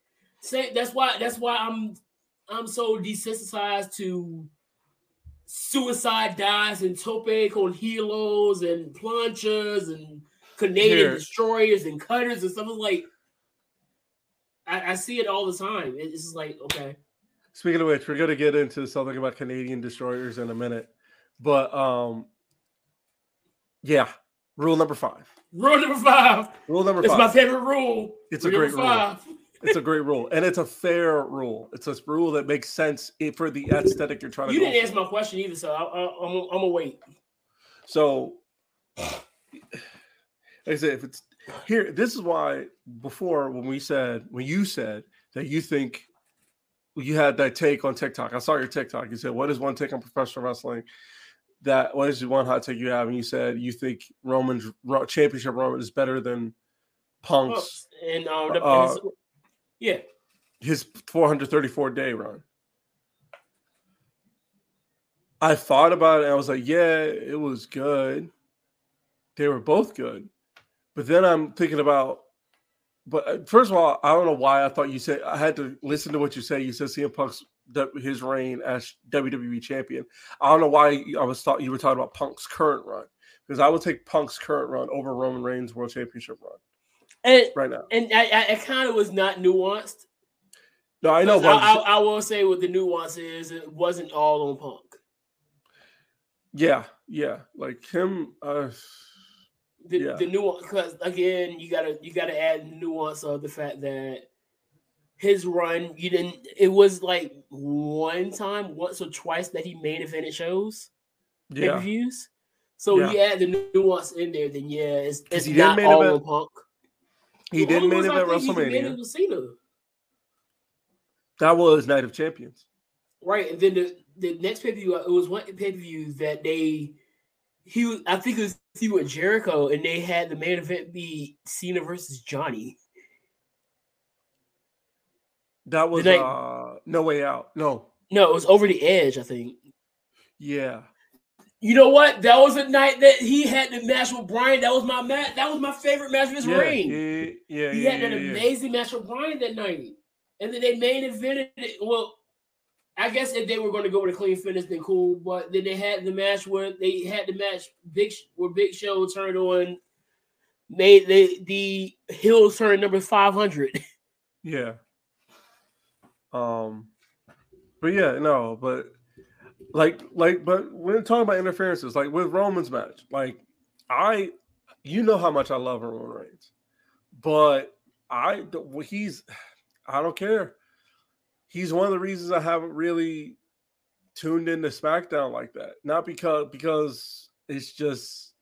Say that's why that's why I'm I'm so desensitized to suicide dives and tope con hilos and planchas and Canadian Here. destroyers and cutters and stuff. It's like I, I see it all the time. It's just like okay, Speaking of which, we're going to get into something about Canadian destroyers in a minute. But um yeah, rule number 5. rule number five. Rule number five. It's my favorite rule. It's a great rule. It's a great rule and it's a fair rule. It's a rule that makes sense for the aesthetic you're trying to You didn't answer my question either, so I, I'm gonna wait. So, like I said, if it's here, this is why before when we said when you said that you think you had that take on TikTok, I saw your TikTok. You said, "What is one take on professional wrestling?" That what is the one hot take you have? And you said you think Roman's Ro- championship Roman is better than Punk's And Uh, and his- yeah, his 434 day run. I thought about it and I was like, yeah, it was good. They were both good. But then I'm thinking about, but uh, first of all, I don't know why I thought you said, I had to listen to what you say. You said CM Punk's his reign as WWE champion. I don't know why I was thought you were talking about Punk's current run because I would take Punk's current run over Roman Reigns' world championship run and right now. and I, I it kind of was not nuanced. No, I know, I, but I, I will say what the nuance is. It wasn't all on Punk. yeah, yeah, like him. Uh, The, Yeah. the nuance, because again, you gotta you gotta add nuance of the fact that his run, you didn't. It was like one time, once or twice that he main evented shows, yeah, views. So Yeah. you add the nuance in there, then yeah, it's, it's didn't not all event- Punk. he The did only main event think he main WrestleMania. was Cena. That was Night of Champions. Right, and then the, the next pay per view, it was one pay per view that they he was, I think it was he with Jericho, and they had the main event be Cena versus Johnny. That was night- uh, No Way Out. No, No, it was over the edge, I think. yeah, You know what? That was a night that he had the match with Brian. That was my match. That was my favorite match of his yeah, reign. yeah, yeah, he yeah, had an yeah, yeah. amazing match with Brian that night, and then they main evented it. Well, I guess if they were going to go with a clean finish, then cool. But then they had the match where they had the match Big where Big Show turned on, made the the Hills turn number five hundred. Yeah. Um, but yeah, no, but like, like, but when talking about interferences, like with Roman's match, like I, you know how much I love Roman Reigns, but I, he's, I don't care. He's one of the reasons I haven't really tuned into SmackDown like that. Not because because it's just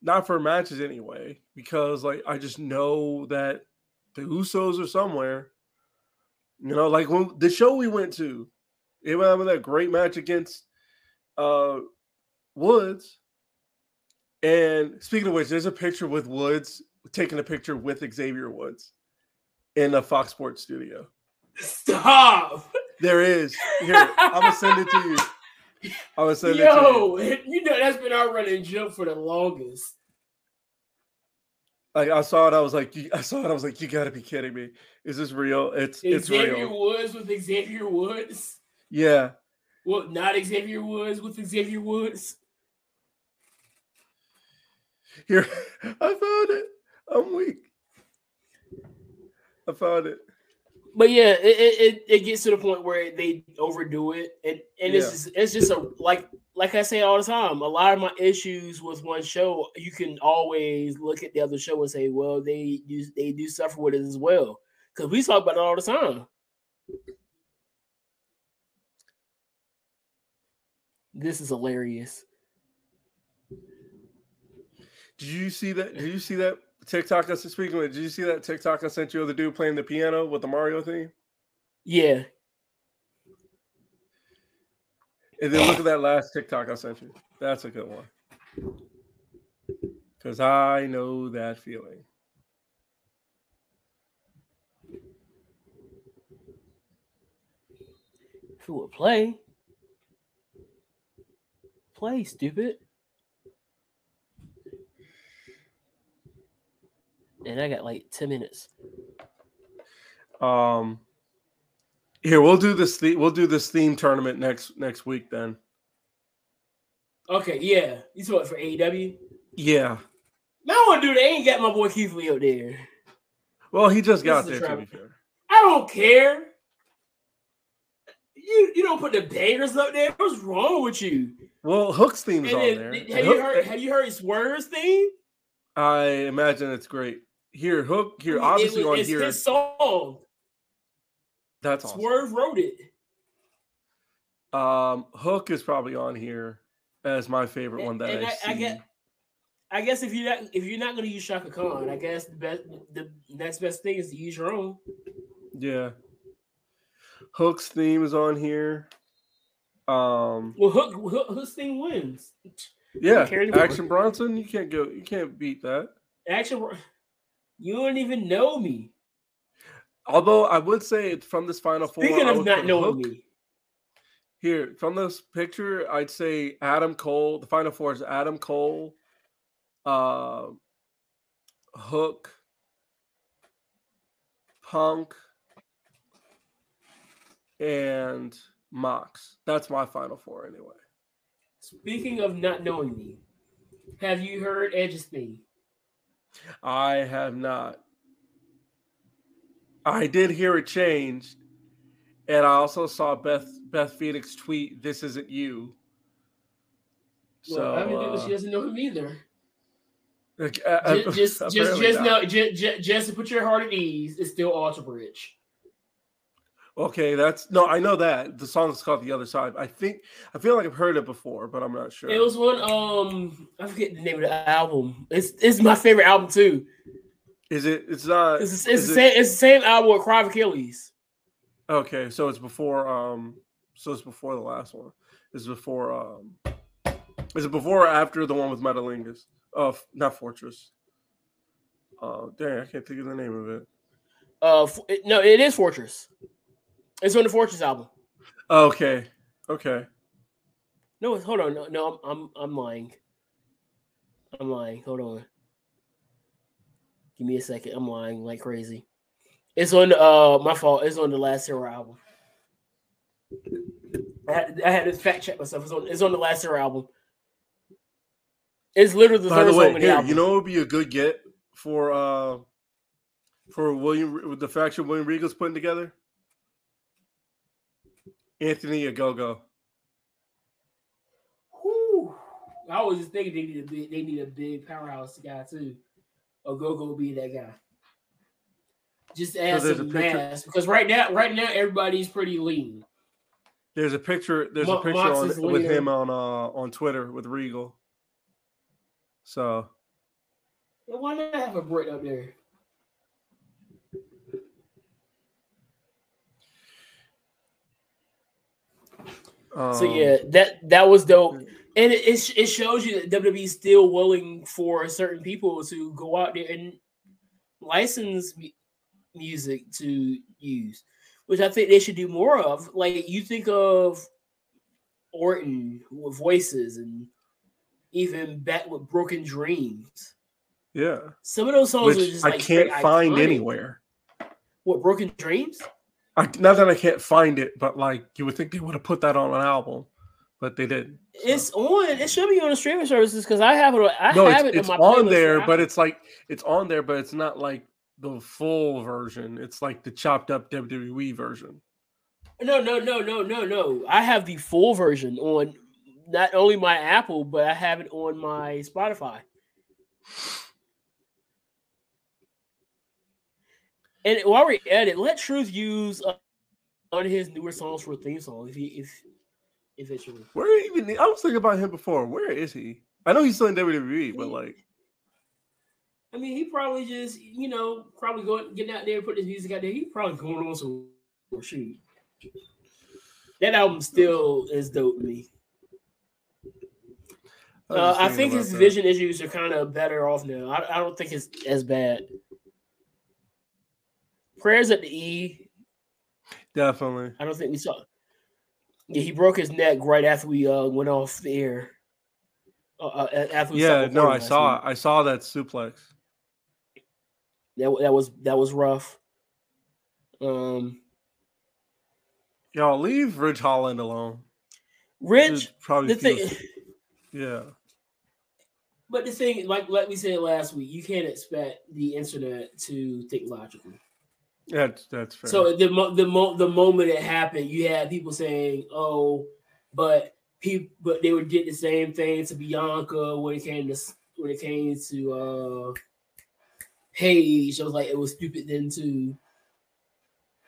not for matches anyway. Because like I just know that the Usos are somewhere. You know, like when the show we went to, it remember that great match against uh Woods. And speaking of which, there's a picture with Woods taking a picture with Xavier Woods in a Fox Sports studio. Stop. There is. Here, I'm gonna send it to you. I'm gonna send it to you. Yo, you know that's been our running joke for the longest. Like I saw it, I was like, you- I saw it, I was like, you gotta be kidding me. Is this real? It's it's Xavier real. Woods with Xavier Woods. Yeah. Well, not Xavier Woods with Xavier Woods. Here, I found it. I'm weak. I found it. But yeah, it, it, it, it gets to the point where they overdo it, and and it's Yeah. just, it's just a like like I say all the time. A lot of my issues with one show, you can always look at the other show and say, well, they do they do suffer with it as well, because we talk about it all the time. This is hilarious. Did you see that? Did you see that TikTok? I speaking of, did you see that TikTok I sent you of the dude playing the piano with the Mario theme? Yeah, And then look at that last TikTok I sent you. That's a good one. Because I know that feeling. who would play? Play, stupid. And I got like 10 minutes. Um, here we'll do this. The, we'll do this theme tournament next next week. Then, Okay, yeah. You saw it for AEW? yeah. Man, I want to do that. I ain't got my boy Keith Lee up there. Well, he just This got there. To be fair, I don't care. You you don't put the bangers up there. What's wrong with you? well, Hook's theme's And on then, there. have And you Hook- heard have you heard Swerve's theme? I imagine it's great. Here, Hook. Here, It obviously was- on it's here. his song. That's awesome. Swerve wrote it. Um, Hook is probably on here as my favorite And- one that I, I- I see. get- I guess if you're not if you're not going to use Chaka Khan, I guess the best the next best thing is to use your own. Yeah. Hook's theme is on here. Um, Well, Hook, Hook Hook's thing wins. yeah. Action Bronson. You can't go. You can't beat that. Actually, you don't even know me. Although I would say it's from this Final Four. Speaking of not knowing Hook- me, Here, from this picture, I'd say Adam Cole. The Final Four is Adam Cole, uh, Hook, Punk, and Mox. That's my Final Four anyway. speaking of not knowing me, have you heard Edge's theme? I have not. I did hear it changed, and I also saw Beth Beth Phoenix tweet, "This isn't you." So Well, I mean, uh, she doesn't know him either. uh, Just, just, just, just not. know, just, just, just to put your heart at ease, it's still Alter Bridge. Okay, that's no, I know that the song is called "The Other Side." I think I feel like I've heard it before, but I'm not sure. It was one. Um, I forget the name of the album. It's it's my favorite album too. Is it? It's not. It's it's is the it- same. It's the same album with Cry of Achilles. Okay, so it's before. Um, so it's before the last one. Is before. Um, is it before or after the one with Metalingus? Oh, f- not Fortress. Oh, dang! I can't think of the name of it. Uh, no, it is Fortress. It's on the Fortress album. Okay, okay. No, hold on. No, no, I'm I'm I'm lying. I'm lying. Hold on. Give me a second. I'm lying like crazy. It's on uh my fault. It's on the last Zero album. I had, I had to fact check myself. It's on it's on the last Zero album. It's literally the By third the way, song in the here, album. you know what would be a good get for uh for William the faction William Regal's putting together? Anthony Ogogo. Whew. I was just thinking they need a big they need a big powerhouse guy too. Or go go be that guy. Just add there's some mass because right now right now everybody's pretty lean. There's a picture. There's Mo- a picture on, with him on uh on Twitter with Regal. So Well, Why not have a Brit up there? Um, So yeah, that that was dope. and it, it, it shows you that WWE is still willing for certain people to go out there and license mu- music to use, which I think they should do more of. Like you think of Orton with voices and even back with Broken Dreams. Yeah. Some of those songs are Which just I like can't find iconic. anywhere. What Broken Dreams? I, not that I can't find it, but like you would think they would have put that on an album, but they didn't. It's on. It should be on the streaming services because I have it. I no, have it's, it it's in my on there, but it's like it's on there, but it's not like the full version. It's like the chopped up WWE version. No, no, no, no, no, no. I have the full version on not only my Apple, but I have it on my Spotify. And while we're at it, let Truth use uh, on his newer songs for a theme song if he if eventually. Where even I was thinking about him before. Where is he? I know he's still in WWE, but like I mean, he probably just you know probably going getting out there and putting his music out there. He probably going on some shoot. That album still is dope to me. was Uh, I think his that. vision issues are kind of better off now. I, I don't think it's as bad. Prayers at the E. definitely. I don't think we saw. Yeah, he broke his neck right after we uh, went off the air. Uh, uh, after we Yeah, no, I saw week. I saw that suplex. that. That was that was rough. Um, Y'all leave Ridge Holland alone. Rich, probably the thing, yeah. but the thing, like like we said last week, you can't expect the internet to think logically. That's that's fair. So the mo- the mo- the moment it happened, you had people saying, "Oh, but people, but they would get the same thing to Bianca when it came to when it came to uh Paige." I was like, it was stupid then too.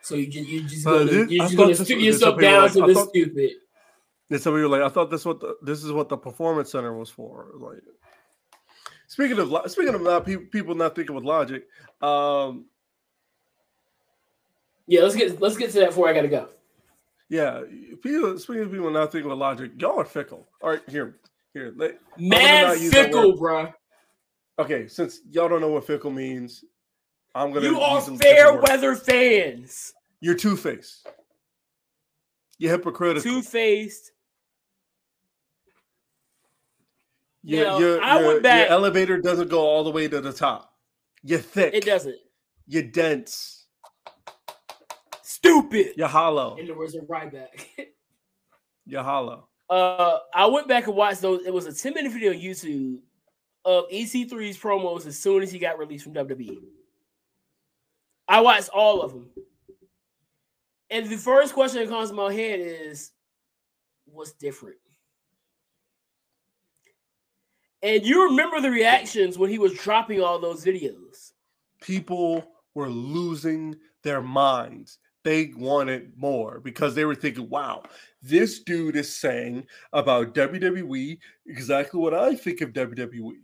So you just you just But gonna, this- you're just gonna was- yourself down like- to I this thought- stupid. And some people were like, I thought this what the this is what the performance center was for. Like, speaking of speaking of not people not thinking with logic, um, Yeah, let's get let's get to that before I gotta go. yeah, people speaking of people not thinking with logic, y'all are fickle. All right, here, here. Let, Mad not use that fickle, bro. okay, since y'all don't know what fickle means, I'm gonna. You are fair weather fans. You're two faced. You're hypocritical. Two faced. Now, your, I your- went back- your elevator doesn't go all the way to the top. You're thick. It doesn't. You're dense. Stupid. You're hollow. In the words of Ryback. You're hollow. uh, I went back and watched those. It was a 10 minute video on YouTube of EC3's promos as soon as he got released from WWE. I watched all of them. And the first question that comes to my head is what's different? And you remember the reactions when he was dropping all those videos. People were losing their minds. They wanted more because they were thinking, wow, this dude is saying about WWE exactly what I think of E." WWE.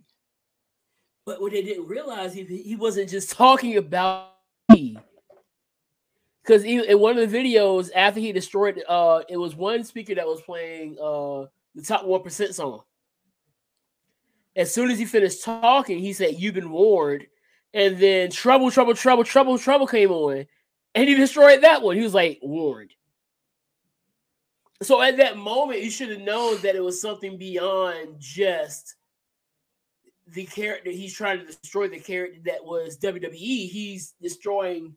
But what they didn't realize, he, he wasn't just talking about me. Because in one of the videos, after he destroyed, uh, it was one speaker that was playing uh the top one percent song. As soon as he finished talking, he said, "You've been warned," and then trouble, trouble, trouble, trouble, trouble came on, and he destroyed that one. He was like warned. So at that moment, you should have known that it was something beyond just the character he's trying to destroy the character that was WWE. He's destroying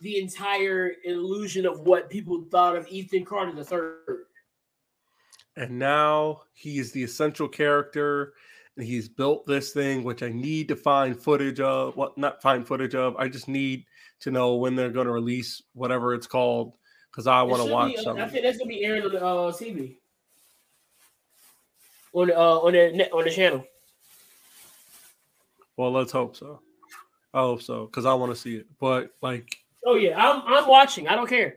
the entire illusion of what people thought of Ethan Carter the third. And now he is the essential character, and he's built this thing, which I need to find footage of. What not find footage of? I just need to know when they're going to release whatever it's called because I want to watch I something. think that's gonna be aired on the uh, TV on the, uh, on the net, on the channel. Well, let's hope so. I hope so because I want to see it. But like, Oh yeah, I'm I'm watching. I don't care.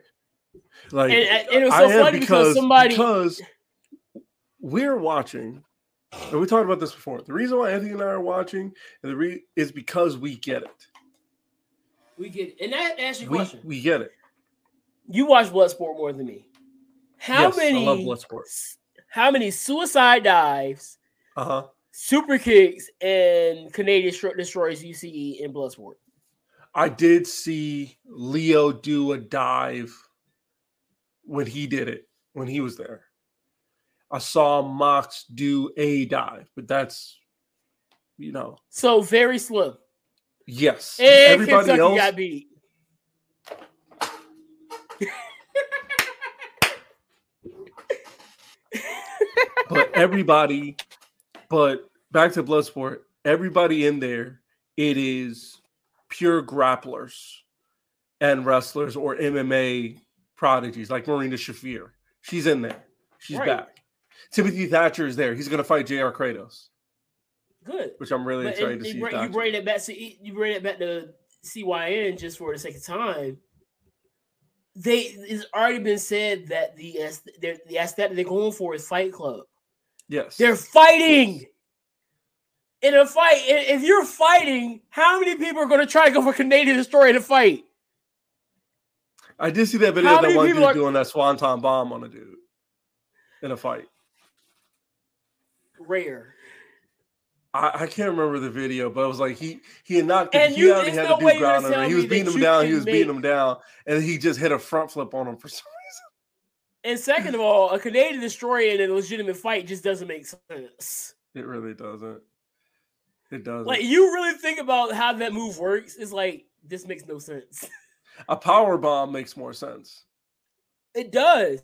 like And, and it was so am funny because, somebody because we're watching, and we talked about this before. The reason why Anthony and I are watching and the re- is because we get it. We get it. and that ask you a We, question. we get it. You watch Bloodsport more than me. How Yes, I many love Bloodsport. how many suicide dives, Uh huh. super kicks, and Canadian Stro- destroys see in Bloodsport. I did see Leo do a dive when he did it, when he was there. I saw Mox do a dive, but that's, you know, So very slim. Yes. And Everybody Kentucky else, got beat. but everybody, but back to Bloodsport, everybody in there, it is pure grapplers and wrestlers or MMA prodigies like Marina Shafir. She's in there. She's Right. back. Timothy Thatcher is there. He's going to fight JR Kratos, Good. which I'm really But excited and- to see. bring- you bring it back. See, you bring it back to CYN just for the sake of time. They it's already been said that the the aesthetic they're going for is Fight Club. Yes. They're fighting in a fight. If you're fighting, how many people are going to try to go for Canadian Destroyer to fight? I did see that video How that one dude are- doing that swanton bomb on a dude in a fight. Rare. I, I can't remember the video, but it was like he he had knocked And he you- already there's had no to way do you're gonna ground under. tell He was beating him down. He was beating him down, and he just hit a front flip on him for some reason. And second of all, a Canadian Destroyer in a legitimate fight just doesn't make sense. It really doesn't. It doesn't. Like you really think about how that move works, it's like this makes no sense. a power bomb makes more sense. It does.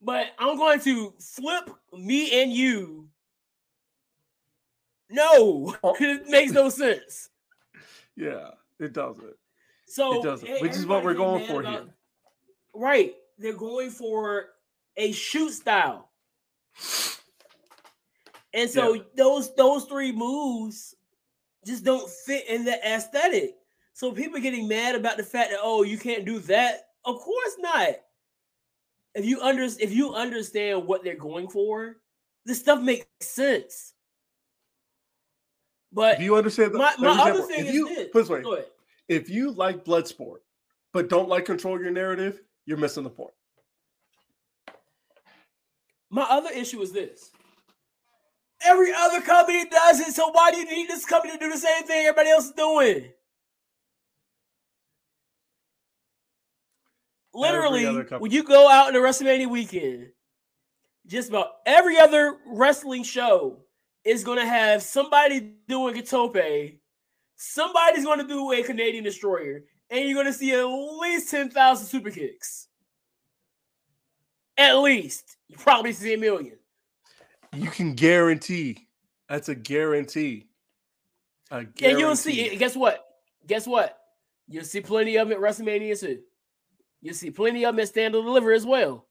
But I'm going to flip me and you. No, Oh. it makes no sense. Yeah, it doesn't. So It doesn't, which is what we're going for mad here. Right. They're going for a shoot style. And so Yeah. those those three moves just don't fit in the aesthetic. So people getting mad about the fact that oh you can't do that. Of course not. If you under if you understand what they're going for, this stuff makes sense. But If you understand, the, my, my other example, thing if is you this. put this way, if you like Bloodsport but don't like control your narrative, you're missing the point. My other issue is this. Every other company does it, so why do you need this company to do the same thing everybody else is doing? Literally, when you go out in a WrestleMania weekend, just about every other wrestling show is going to have somebody doing a tope, somebody's going to do a Canadian Destroyer, and you're going to see at least 10,000 super kicks. At least. You probably see a million. You can guarantee. That's a guarantee. A And guarantee. you'll see. Guess what? Guess what? You'll see plenty of them at WrestleMania too. You'll see plenty of them at Stand and Deliver as well.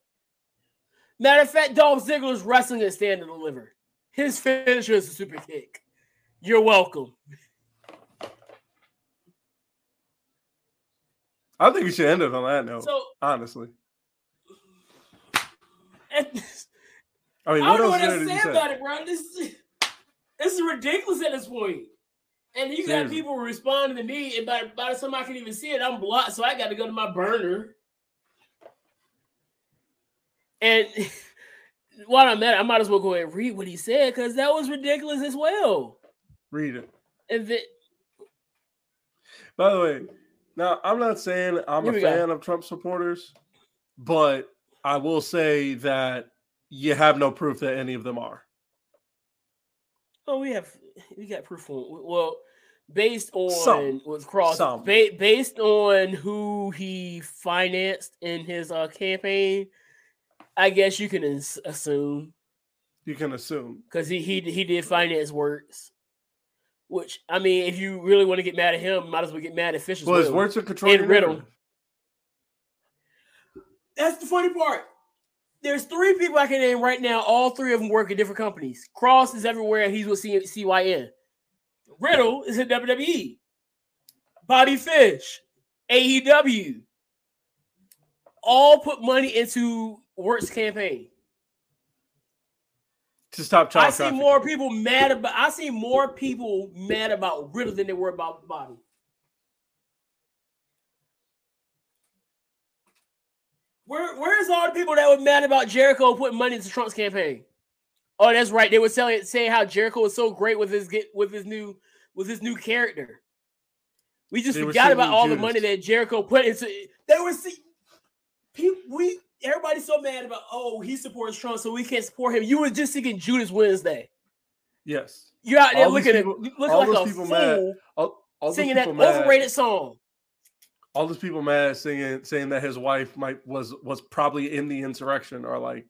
Matter of fact, Dolph Ziggler's wrestling at Stand and Deliver. His finisher is a super kick. You're welcome. I think we should end it on that note. So, honestly, and, I mean, I what don't know else what there to did you say about it, bro. This, is- this is ridiculous at this point. And you got people responding to me, and by, by the time I can even see it, I'm blocked, so I got to go to my burner. And while I'm at it, I might as well go and read what he said because that was ridiculous as well. Read it. And By the way, now I'm not saying I'm a we go. fan of Trump supporters, but I will say that you have no proof that any of them are. oh, we have we got proof on well, based on Some. what's cross ba- based on who he financed in his uh, campaign. I guess you can ins- assume You can assume. because he he he did finance works. Which I mean, if you really want to get mad at him, might as well get mad at Fish as Well, his well. words are control And Riddle. narrative. That's the funny part. There's three people I can name right now. All three of them work at different companies. Cross is everywhere. and He's with C- CYN. Riddle is at WWE. Bobby Fish, AEW. All put money into Works campaign. to stop child I see trafficking. more people mad about. I see more people mad about Riddle than they were about Bobby. Where, where's all the people that were mad about Jericho putting money into Trump's campaign? Oh, that's right. They were saying saying how Jericho was so great with his get with his new with his new character. We just They forgot about all the money that Jericho put into. They were see, people. We everybody's so mad about. Oh, he supports Trump, so we can't support him. You were just singing Judas Wednesday. Yes. You're out there All looking at people- looking all like those a people fool mad. All, all singing that mad- overrated song. all those people mad singing saying that his wife might was was probably in the insurrection or like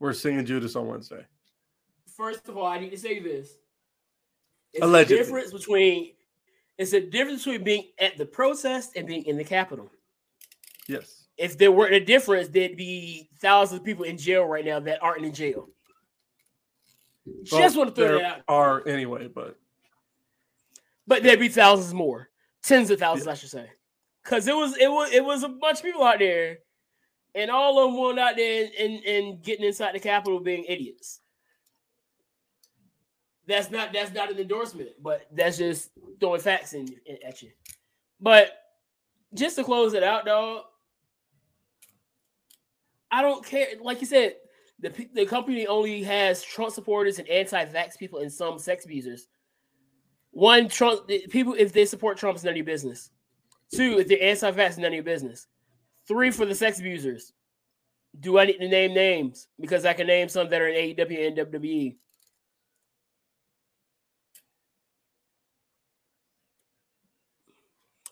we're singing Judas on Wednesday. First of all, I need to say this. It's Allegedly. a difference between it's a difference between being at the protest and being in the Capitol. Yes. If there weren't a difference, there'd be thousands of people in jail right now that aren't in jail. Just want to throw that out. are anyway, but But there'd be thousands more. Tens of thousands, I should say. Cause it was it was it was a bunch of people out there, and all of them went out there and, and, and getting inside the Capitol being idiots. That's not that's not an endorsement, but that's just throwing facts in, in- at you. But just to close it out, dog, I don't care. Like you said, the the company only has Trump supporters and anti-vax people and some sex abusers. One, Trump people if they support Trump, it's none of your business. Two, if they're anti-vax, none of your business. Three, for the sex abusers. Do I need to name names? Because I can name some that are in AEW and WWE.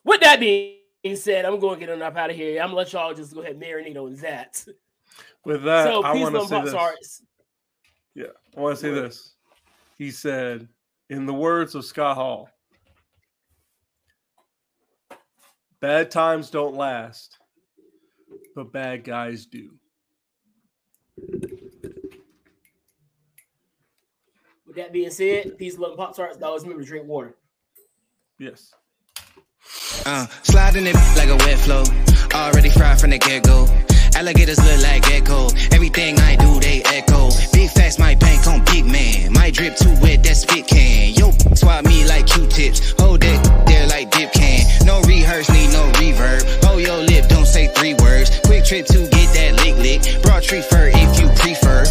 With that being said, I'm going to get on up out of here. I'm gonna let y'all just go ahead and marinate on that. with that, so I peace want to on say Pop this. Tarts. Yeah, I want to say this. He said, in the words of Scott Hall, bad times don't last, but bad guys do. With that being said, peace, love, and Pop Tarts. Always remember to drink water. Yes. Uh, sliding it like a wet flow. Already fried from the get go. Alligators look like echo. Everything I do, they echo. Big facts, my bank on big man. My drip too wet, that spit can. Yo, swap me like Q-tips. Hold that there like dip can. No rehearse, need no reverb. Hold your lip, don't say three words. Quick trip to get that lick lick. Broad tree fur if you prefer.